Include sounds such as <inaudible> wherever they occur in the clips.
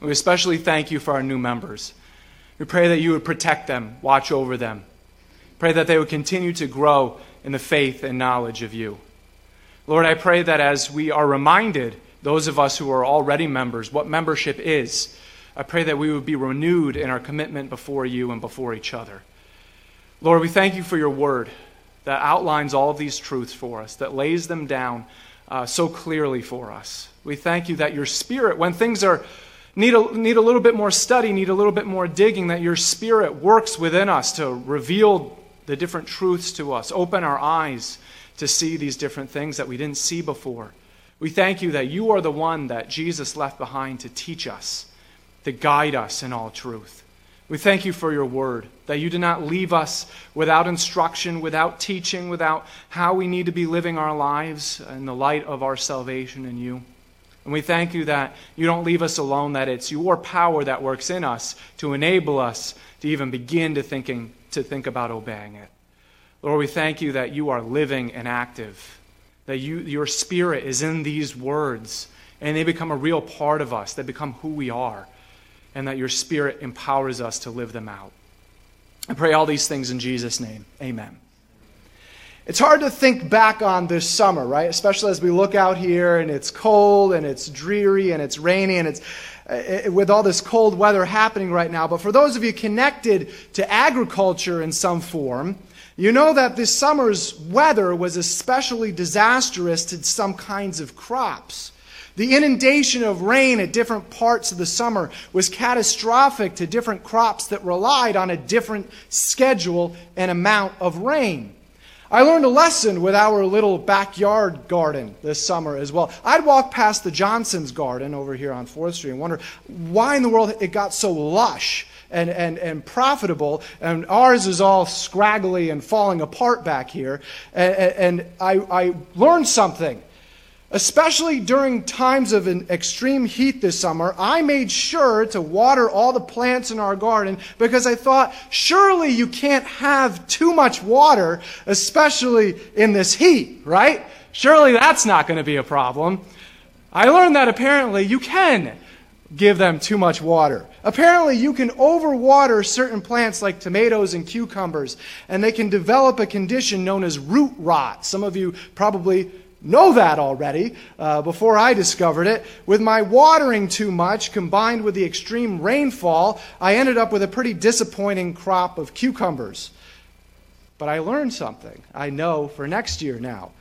We especially thank you for our new members. We pray that you would protect them, watch over them. Pray that they would continue to grow in the faith and knowledge of you. Lord, I pray that as we are reminded, those of us who are already members, what membership is, I pray that we would be renewed in our commitment before you and before each other. Lord, we thank you for your word that outlines all of these truths for us, that lays them down uh, so clearly for us. We thank you that your spirit, when things are need a, need a little bit more study, need a little bit more digging, that your spirit works within us to reveal the different truths to us, open our eyes to see these different things that we didn't see before. We thank you that you are the one that Jesus left behind to teach us, to guide us in all truth. We thank you for your word, that you do not leave us without instruction, without teaching, without how we need to be living our lives in the light of our salvation in you. And we thank you that you don't leave us alone, that it's your power that works in us to enable us to even begin to, thinking, to think about obeying it. Lord, we thank you that you are living and active, that you, your spirit is in these words, and they become a real part of us, they become who we are, and that your spirit empowers us to live them out. I pray all these things in Jesus' name. Amen. It's hard to think back on this summer, right? Especially as we look out here and it's cold and it's dreary and it's rainy and it's uh, with all this cold weather happening right now. But for those of you connected to agriculture in some form, you know that this summer's weather was especially disastrous to some kinds of crops. The inundation of rain at different parts of the summer was catastrophic to different crops that relied on a different schedule and amount of rain. I learned a lesson with our little backyard garden this summer as well. I'd walk past the Johnson's garden over here on 4th Street and wonder why in the world it got so lush and, and, and profitable, and ours is all scraggly and falling apart back here. And, and I, I learned something. Especially during times of an extreme heat this summer, I made sure to water all the plants in our garden because I thought, surely you can't have too much water, especially in this heat, right? Surely that's not going to be a problem. I learned that apparently you can give them too much water. Apparently, you can overwater certain plants like tomatoes and cucumbers, and they can develop a condition known as root rot. Some of you probably know that already uh, before I discovered it. With my watering too much combined with the extreme rainfall, I ended up with a pretty disappointing crop of cucumbers. But I learned something. I know for next year now.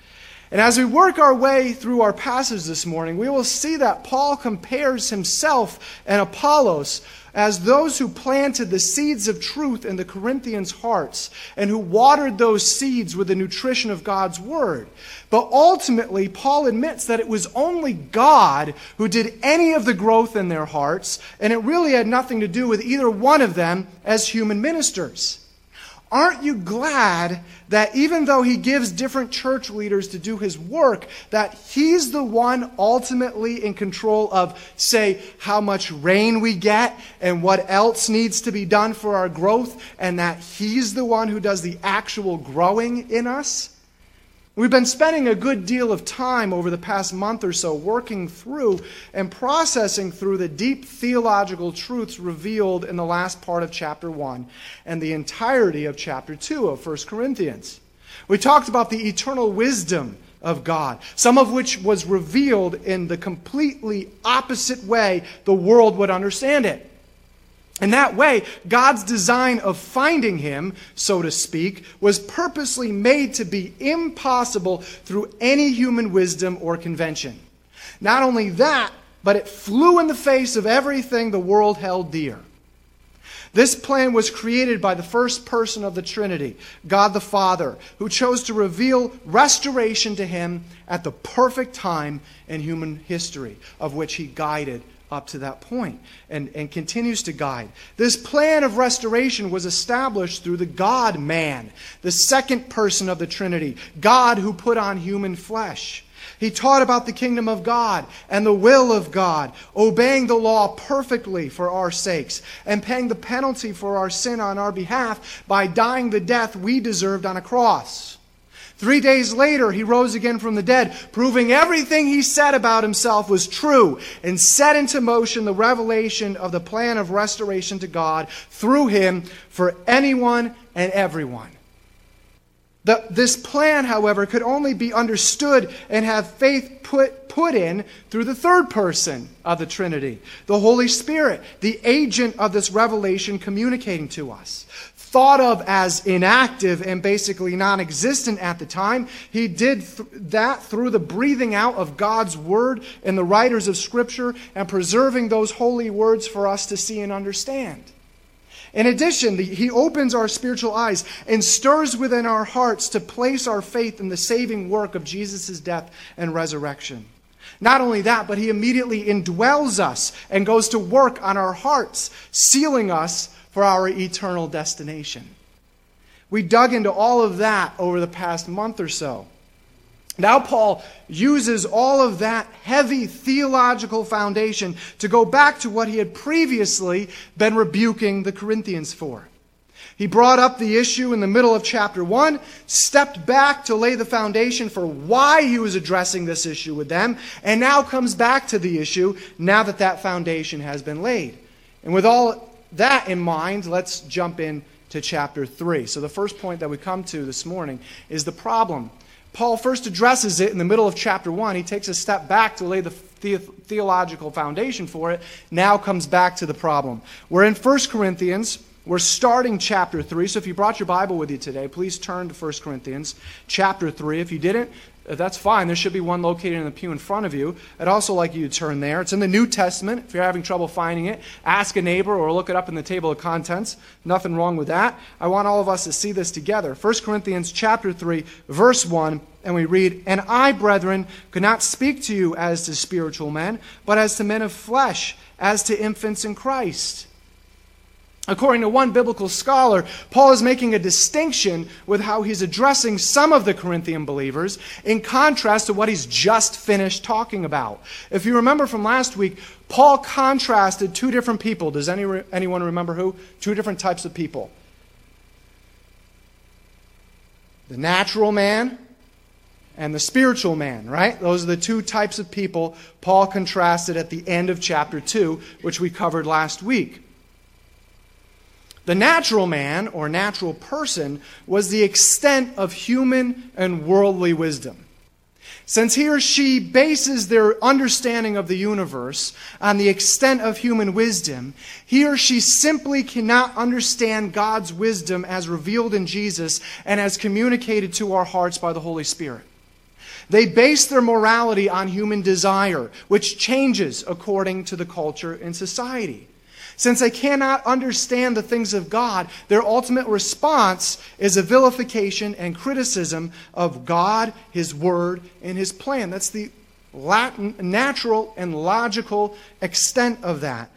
And as we work our way through our passage this morning, we will see that Paul compares himself and Apollos as those who planted the seeds of truth in the Corinthians' hearts and who watered those seeds with the nutrition of God's word. But ultimately, Paul admits that it was only God who did any of the growth in their hearts, and it really had nothing to do with either one of them as human ministers. Aren't you glad that even though he gives different church leaders to do his work, that he's the one ultimately in control of, say, how much rain we get and what else needs to be done for our growth, and that he's the one who does the actual growing in us? We've been spending a good deal of time over the past month or so working through and processing through the deep theological truths revealed in the last part of chapter 1 and the entirety of chapter 2 of 1 Corinthians. We talked about the eternal wisdom of God, some of which was revealed in the completely opposite way the world would understand it. In that way, God's design of finding him, so to speak, was purposely made to be impossible through any human wisdom or convention. Not only that, but it flew in the face of everything the world held dear. This plan was created by the first person of the Trinity, God the Father, who chose to reveal restoration to him at the perfect time in human history, of which he guided up to that point and, and continues to guide. This plan of restoration was established through the God man, the second person of the Trinity, God who put on human flesh. He taught about the kingdom of God and the will of God, obeying the law perfectly for our sakes, and paying the penalty for our sin on our behalf by dying the death we deserved on a cross. Three days later, he rose again from the dead, proving everything he said about himself was true, and set into motion the revelation of the plan of restoration to God through him for anyone and everyone. The, this plan, however, could only be understood and have faith put, put in through the third person of the Trinity, the Holy Spirit, the agent of this revelation communicating to us thought of as inactive and basically non existent at the time. He did th- that through the breathing out of God's word and the writers of Scripture and preserving those holy words for us to see and understand. In addition, he opens our spiritual eyes and stirs within our hearts to place our faith in the saving work of Jesus' death and resurrection. Not only that, but he immediately indwells us and goes to work on our hearts, sealing us for our eternal destination. We dug into all of that over the past month or so. Now, Paul uses all of that heavy theological foundation to go back to what he had previously been rebuking the Corinthians for. He brought up the issue in the middle of chapter 1, stepped back to lay the foundation for why he was addressing this issue with them, and now comes back to the issue now that that foundation has been laid. And with all that in mind, let's jump in to chapter 3. So, the first point that we come to this morning is the problem. Paul first addresses it in the middle of chapter 1. He takes a step back to lay the, the theological foundation for it, now comes back to the problem. We're in 1 Corinthians. We're starting chapter 3. So if you brought your Bible with you today, please turn to 1 Corinthians chapter 3. If you didn't, Uh, that's fine. There should be one located in the pew in front of you. I'd also like you to turn there. It's in the New Testament. If you're having trouble finding it, ask a neighbor or look it up in the table of contents. Nothing wrong with that. I want all of us to see this together. 1 Corinthians chapter 3, verse 1, and we read, And I, brethren, could not speak to you as to spiritual men, but as to men of flesh, as to infants in Christ. According to one biblical scholar, Paul is making a distinction with how he's addressing some of the Corinthian believers in contrast to what he's just finished talking about. If you remember from last week, Paul contrasted two different people. Does any, anyone remember who? Two different types of people the natural man and the spiritual man, right? Those are the two types of people Paul contrasted at the end of chapter 2, which we covered last week. The natural man, or natural person, was the extent of human and worldly wisdom. Since he or she bases their understanding of the universe on the extent of human wisdom, he or she simply cannot understand God's wisdom as revealed in Jesus and as communicated to our hearts by the Holy Spirit. They base their morality on human desire, which changes according to the culture and society. Since they cannot understand the things of God, their ultimate response is a vilification and criticism of God, His Word, and His plan. That's the Latin, natural and logical extent of that.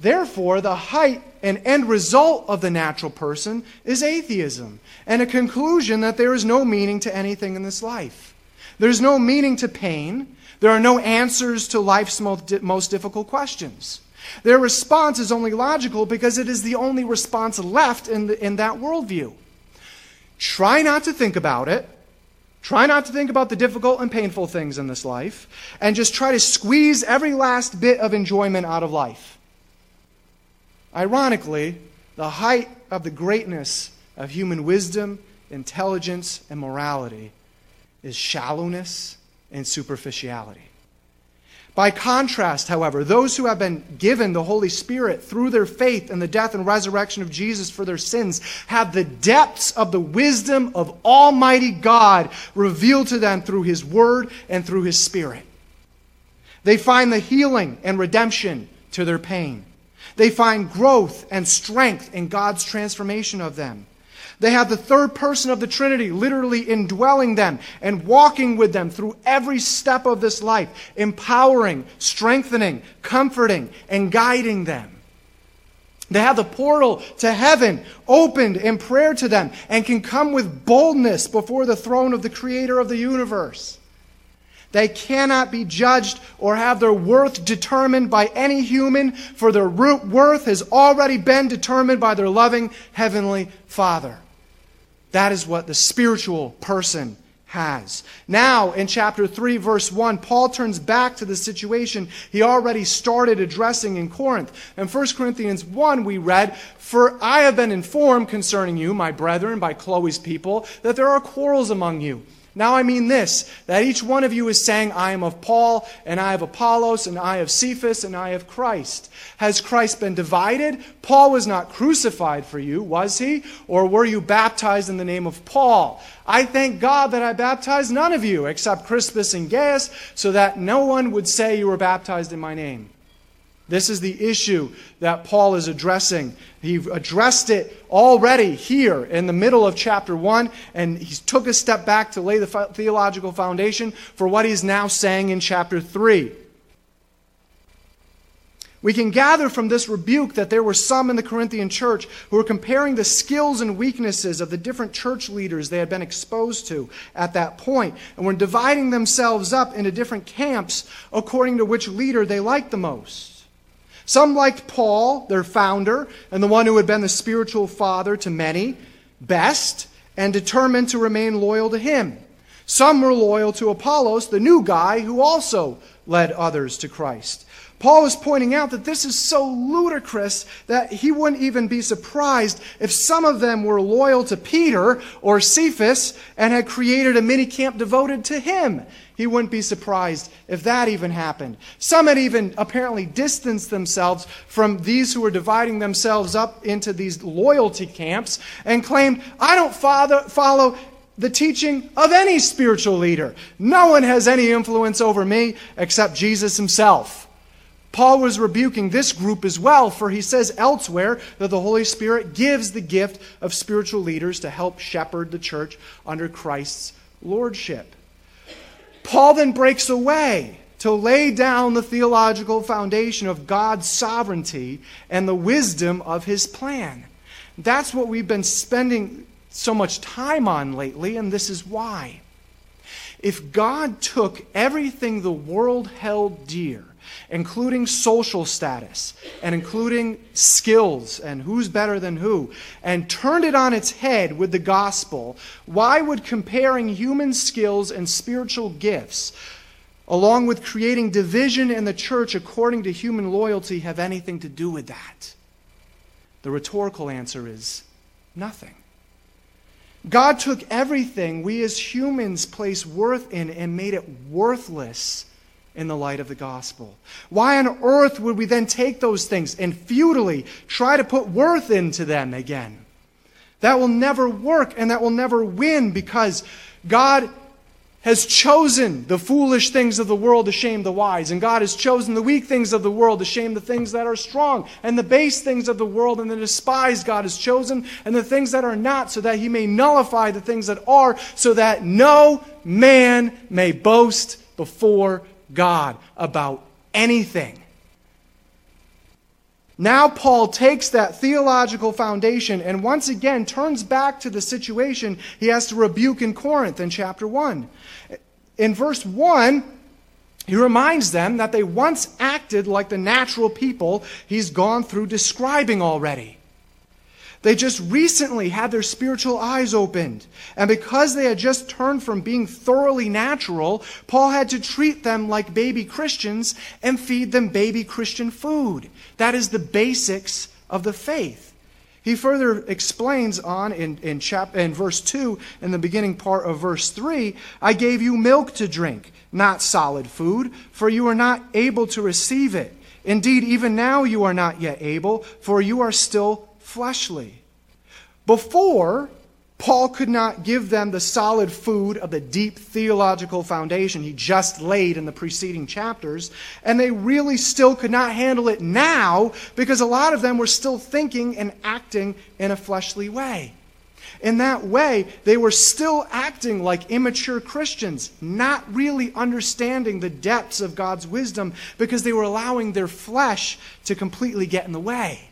Therefore, the height and end result of the natural person is atheism and a conclusion that there is no meaning to anything in this life. There's no meaning to pain. There are no answers to life's most difficult questions. Their response is only logical because it is the only response left in, the, in that worldview. Try not to think about it. Try not to think about the difficult and painful things in this life, and just try to squeeze every last bit of enjoyment out of life. Ironically, the height of the greatness of human wisdom, intelligence, and morality is shallowness and superficiality. By contrast, however, those who have been given the Holy Spirit through their faith in the death and resurrection of Jesus for their sins have the depths of the wisdom of Almighty God revealed to them through His Word and through His Spirit. They find the healing and redemption to their pain. They find growth and strength in God's transformation of them. They have the third person of the Trinity literally indwelling them and walking with them through every step of this life, empowering, strengthening, comforting, and guiding them. They have the portal to heaven opened in prayer to them and can come with boldness before the throne of the Creator of the universe. They cannot be judged or have their worth determined by any human, for their worth has already been determined by their loving Heavenly Father. That is what the spiritual person has. Now, in chapter 3, verse 1, Paul turns back to the situation he already started addressing in Corinth. In 1 Corinthians 1, we read, For I have been informed concerning you, my brethren, by Chloe's people, that there are quarrels among you. Now I mean this that each one of you is saying, I am of Paul, and I of Apollos, and I of Cephas, and I of Christ. Has Christ been divided? Paul was not crucified for you, was he? Or were you baptized in the name of Paul? I thank God that I baptized none of you except Crispus and Gaius, so that no one would say you were baptized in my name. This is the issue that Paul is addressing. He addressed it already here in the middle of chapter 1, and he took a step back to lay the theological foundation for what he's now saying in chapter 3. We can gather from this rebuke that there were some in the Corinthian church who were comparing the skills and weaknesses of the different church leaders they had been exposed to at that point, and were dividing themselves up into different camps according to which leader they liked the most. Some liked Paul, their founder, and the one who had been the spiritual father to many, best, and determined to remain loyal to him. Some were loyal to Apollos, the new guy who also led others to Christ. Paul is pointing out that this is so ludicrous that he wouldn't even be surprised if some of them were loyal to Peter or Cephas and had created a mini camp devoted to him. He wouldn't be surprised if that even happened. Some had even apparently distanced themselves from these who were dividing themselves up into these loyalty camps and claimed, I don't follow the teaching of any spiritual leader. No one has any influence over me except Jesus himself. Paul was rebuking this group as well, for he says elsewhere that the Holy Spirit gives the gift of spiritual leaders to help shepherd the church under Christ's lordship. Paul then breaks away to lay down the theological foundation of God's sovereignty and the wisdom of his plan. That's what we've been spending so much time on lately, and this is why. If God took everything the world held dear including social status and including skills and who's better than who, and turned it on its head with the gospel, why would comparing human skills and spiritual gifts, along with creating division in the church according to human loyalty, have anything to do with that? The rhetorical answer is nothing. God took everything we as humans place worth in and made it worthless in the light of the gospel? Why on earth would we then take those things and futilely try to put worth into them again? That will never work and that will never win because God has chosen the foolish things of the world to shame the wise, and God has chosen the weak things of the world to shame the things that are strong, and the base things of the world and the despised God has chosen, and the things that are not, so that he may nullify the things that are, so that no man may boast before God about anything. Now, Paul takes that theological foundation and once again turns back to the situation he has to rebuke in Corinth in chapter 1. In verse 1, he reminds them that they once acted like the natural people he's gone through describing already. They just recently had their spiritual eyes opened. And because they had just turned from being thoroughly natural, Paul had to treat them like baby Christians and feed them baby Christian food. That is the basics of the faith. He further explains on in, in, chap, in verse 2, in the beginning part of verse 3 I gave you milk to drink, not solid food, for you are not able to receive it. Indeed, even now you are not yet able, for you are still fleshly. Before, Paul could not give them the solid food of the deep theological foundation he just laid in the preceding chapters, and they really still could not handle it now because a lot of them were still thinking and acting in a fleshly way. In that way, they were still acting like immature Christians, not really understanding the depths of God's wisdom because they were allowing their flesh to completely get in the way.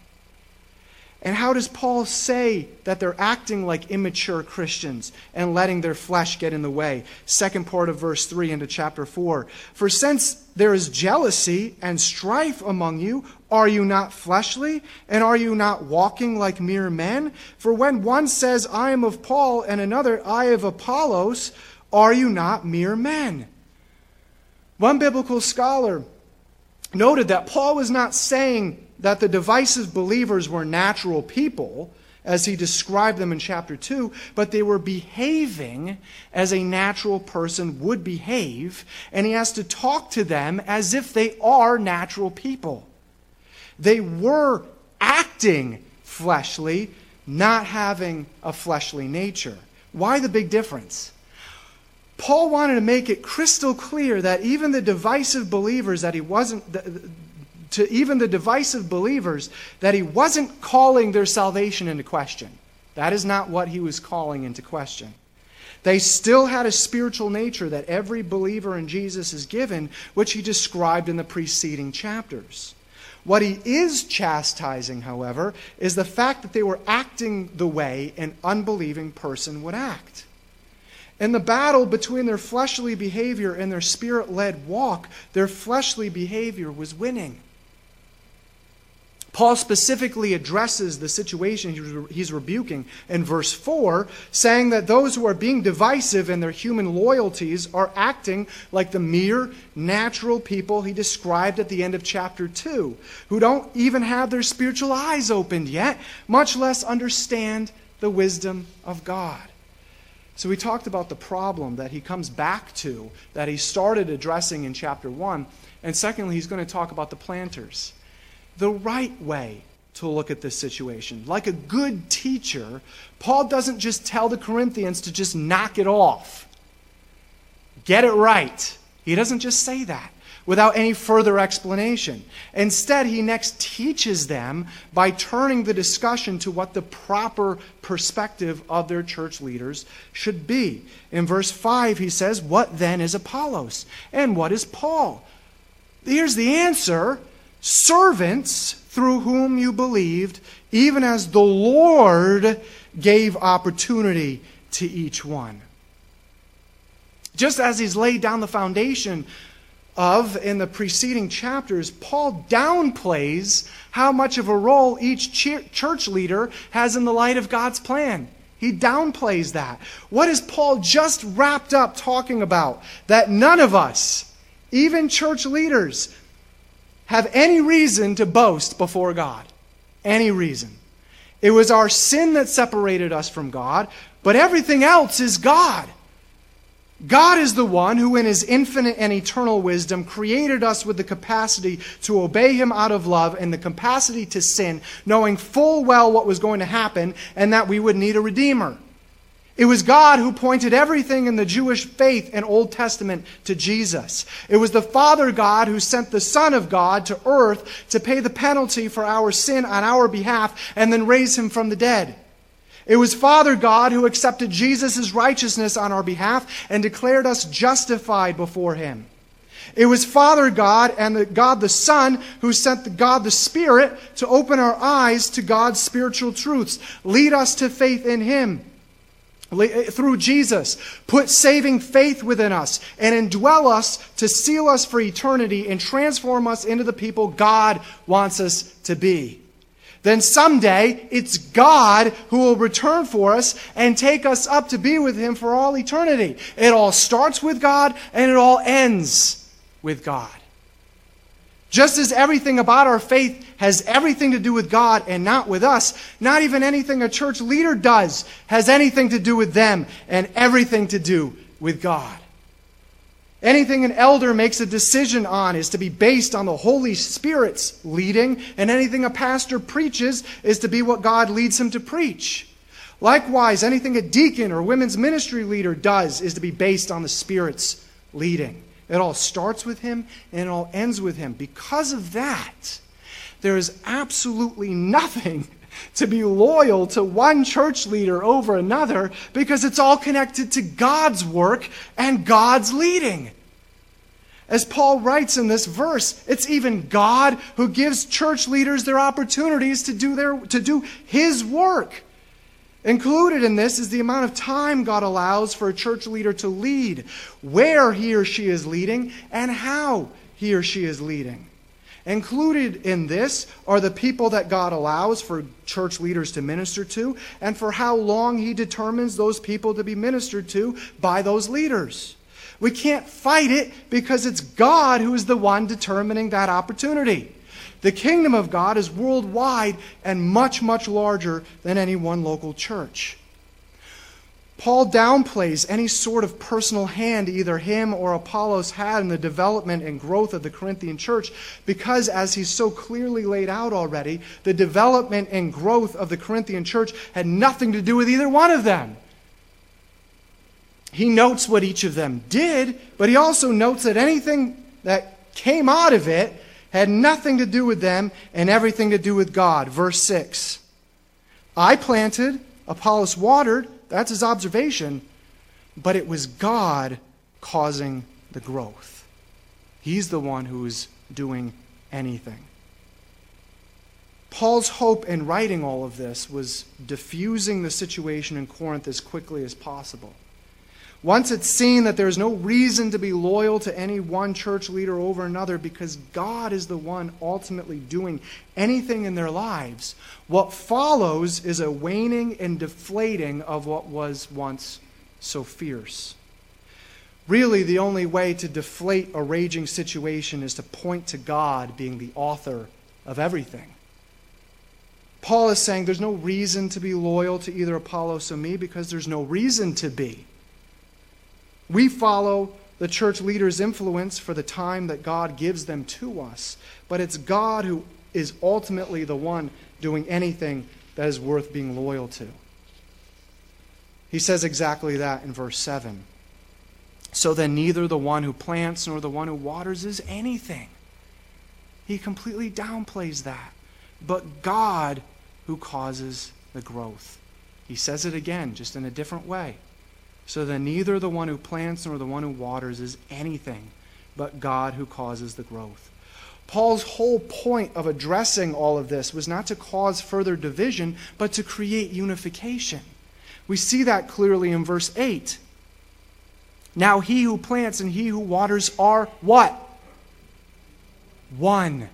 And how does Paul say that they're acting like immature Christians and letting their flesh get in the way? Second part of verse 3 into chapter 4. For since there is jealousy and strife among you, are you not fleshly? And are you not walking like mere men? For when one says, I am of Paul, and another, I of Apollos, Are you not mere men? One biblical scholar noted that Paul was not saying that the divisive believers were natural people, as he described them in chapter 2, but they were behaving as a natural person would behave, and he has to talk to them as if they are natural people. They were acting fleshly, not having a fleshly nature. Why the big difference? Paul wanted to make it crystal clear that even the divisive believers that he wasn't to even the divisive believers that he wasn't calling their salvation into question. That is not what he was calling into question. They still had a spiritual nature that every believer in Jesus is given, which he described in the preceding chapters. What he is chastising, however, is the fact that they were acting the way an unbelieving person would act. In the battle between their fleshly behavior and their spirit led walk, their fleshly behavior was winning. Paul specifically addresses the situation he's rebuking in verse 4, saying that those who are being divisive in their human loyalties are acting like the mere natural people he described at the end of chapter 2, who don't even have their spiritual eyes opened yet, much less understand the wisdom of God. So we talked about the problem that he comes back to, that he started addressing in chapter 1. And secondly, he's going to talk about the planters the right way to look at this situation. Like a good teacher, Paul doesn't just tell the Corinthians to just knock it off, get it right. He doesn't just say that without any further explanation. Instead, he next teaches them by turning the discussion to what the proper perspective of their church leaders should be. In verse 5, he says, What then is Apollos? And what is Paul? Here's the answer servants through whom you believed, even as the Lord gave opportunity to each one. Just as he's laid down the foundation of in the preceding chapters, Paul downplays how much of a role each church leader has in the light of God's plan. He downplays that. What is Paul just wrapped up talking about? That none of us, even church leaders, have any reason to boast before God. Any reason. It was our sin that separated us from God, but everything else is God. God is the one who, in his infinite and eternal wisdom, created us with the capacity to obey him out of love and the capacity to sin, knowing full well what was going to happen and that we would need a Redeemer. It was God who pointed everything in the Jewish faith and Old Testament to Jesus. It was the Father God who sent the Son of God to earth to pay the penalty for our sin on our behalf and then raise him from the dead. It was Father God who accepted Jesus' righteousness on our behalf and declared us justified before him. It was Father God and the God the Son who sent the God the Spirit to open our eyes to God's spiritual truths, lead us to faith in him Eh, through Jesus, put saving faith within us and indwell us to seal us for eternity and transform us into the people God wants us to be. Then someday it's God who will return for us and take us up to be with Him for all eternity. It all starts with God and it all ends with God. Just as everything about our faith has everything to do with God and not with us, not even anything a church leader does has anything to do with them and everything to do with God. Anything an elder makes a decision on is to be based on the Holy Spirit's leading, and anything a pastor preaches is to be what God leads him to preach. Likewise, anything a deacon or women's ministry leader does is to be based on the Spirit's leading. It all starts with him and it all ends with him. Because of that, there is absolutely nothing <laughs> to be loyal to one church leader over another because it's all connected to God's work and God's leading. As Paul writes in this verse, it's even God who gives church leaders their opportunities to do, their, to do his work. Included in this is the amount of time God allows for a church leader to lead, where he or she is leading, and how he or she is leading. Included in this are the people that God allows for church leaders to minister to, and for how long He determines those people to be ministered to by those leaders. We can't fight it because it's God who is the one determining that opportunity. The kingdom of God is worldwide and much, much larger than any one local church. Paul downplays any sort of personal hand either him or Apollos had in the development and growth of the Corinthian church because, as he's so clearly laid out already, the development and growth of the Corinthian church had nothing to do with either one of them. He notes what each of them did, but he also notes that anything that came out of it had nothing to do with them and everything to do with God. Verse 6 I planted, Apollos watered that's his observation. But it was God causing the growth. He's the one who is doing anything. Paul's hope in writing all of this was diffusing the situation in Corinth as quickly as possible. Once it's seen that there's no reason to be loyal to any one church leader over another because God is the one ultimately doing anything in their lives, what follows is a waning and deflating of what was once so fierce. Really, the only way to deflate a raging situation is to point to God being the author of everything. Paul is saying there's no reason to be loyal to either Apollos or me because there's no reason to be. We follow the church leaders' influence for the time that God gives them to us, but it's God who is ultimately the one doing anything that is worth being loyal to. He says exactly that in verse 7. So then, neither the one who plants nor the one who waters is anything. He completely downplays that. But God who causes the growth. He says it again, just in a different way so that neither the one who plants nor the one who waters is anything but God who causes the growth. Paul's whole point of addressing all of this was not to cause further division, but to create unification. We see that clearly in verse 8. Now he who plants and he who waters are what? One.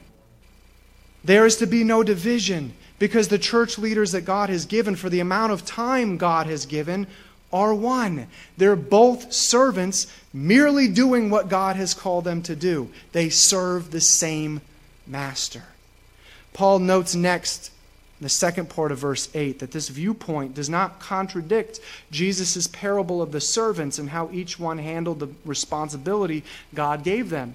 There is to be no division because the church leaders that God has given, for the amount of time God has given, are one. They're both servants merely doing what God has called them to do. They serve the same master. Paul notes next, the second part of verse 8, that this viewpoint does not contradict Jesus' parable of the servants and how each one handled the responsibility God gave them.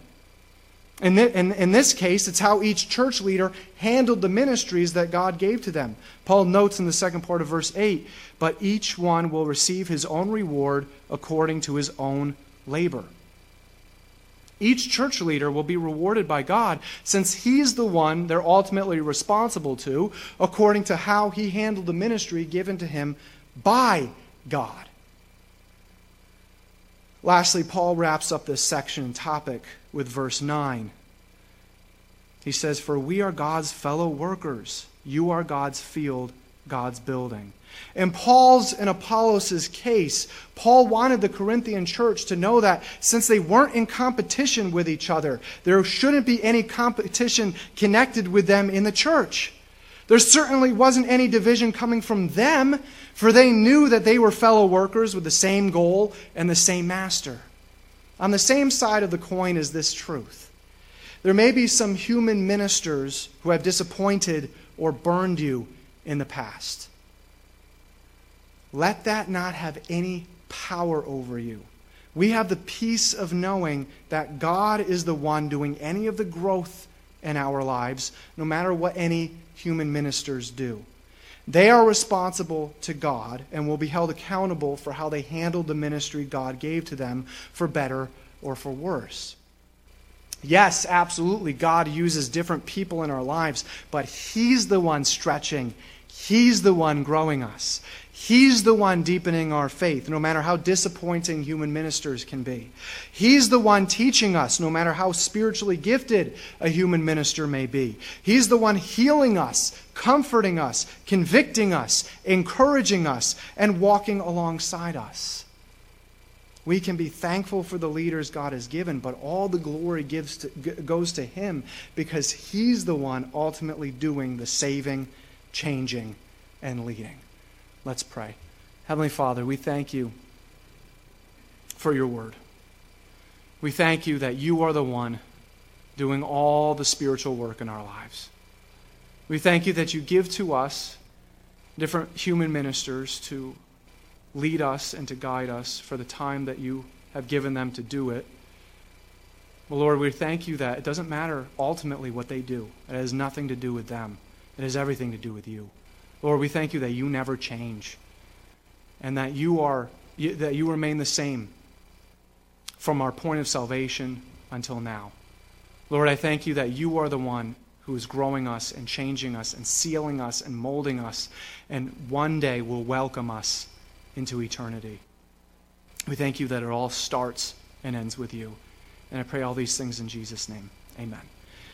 In, in, in, this case, it's how each church leader handled the ministries that God gave to them. Paul notes in the second part of verse 8 but each one will receive his own reward according to his own labor. Each church leader will be rewarded by God since he's the one they're ultimately responsible to according to how he handled the ministry given to him by God. Lastly, Paul wraps up this section and topic with verse 9. He says, For we are God's fellow workers. You are God's field, God's building. In Paul's and Apollos' case, Paul wanted the Corinthian church to know that since they weren't in competition with each other, there shouldn't be any competition connected with them in the church. There certainly wasn't any division coming from them, for they knew that they were fellow workers with the same goal and the same master. On the same side of the coin is this truth. There may be some human ministers who have disappointed or burned you in the past. Let that not have any power over you. We have the peace of knowing that God is the one doing any of the growth in our lives, no matter what any human ministers do. They are responsible to God and will be held accountable for how they handled the ministry God gave to them, for better or for worse. Yes, absolutely, God uses different people in our lives, but He's the one stretching, He's the one growing us. He's the one deepening our faith, no matter how disappointing human ministers can be. He's the one teaching us, no matter how spiritually gifted a human minister may be. He's the one healing us, comforting us, convicting us, encouraging us, and walking alongside us. We can be thankful for the leaders God has given, but all the glory gives to, goes to Him because He's the one ultimately doing the saving, changing, and leading. Let's pray. Heavenly Father, we thank you for your word. We thank you that you are the one doing all the spiritual work in our lives. We thank you that you give to us different human ministers to lead us and to guide us for the time that you have given them to do it. Well, Lord, we thank you that it doesn't matter ultimately what they do, it has nothing to do with them, it has everything to do with you. Lord, we thank you that you never change and that you are that you remain the same from our point of salvation until now. Lord, I thank you that you are the one who is growing us and changing us and sealing us and molding us and one day will welcome us into eternity. We thank you that it all starts and ends with you. And I pray all these things in Jesus' name. Amen.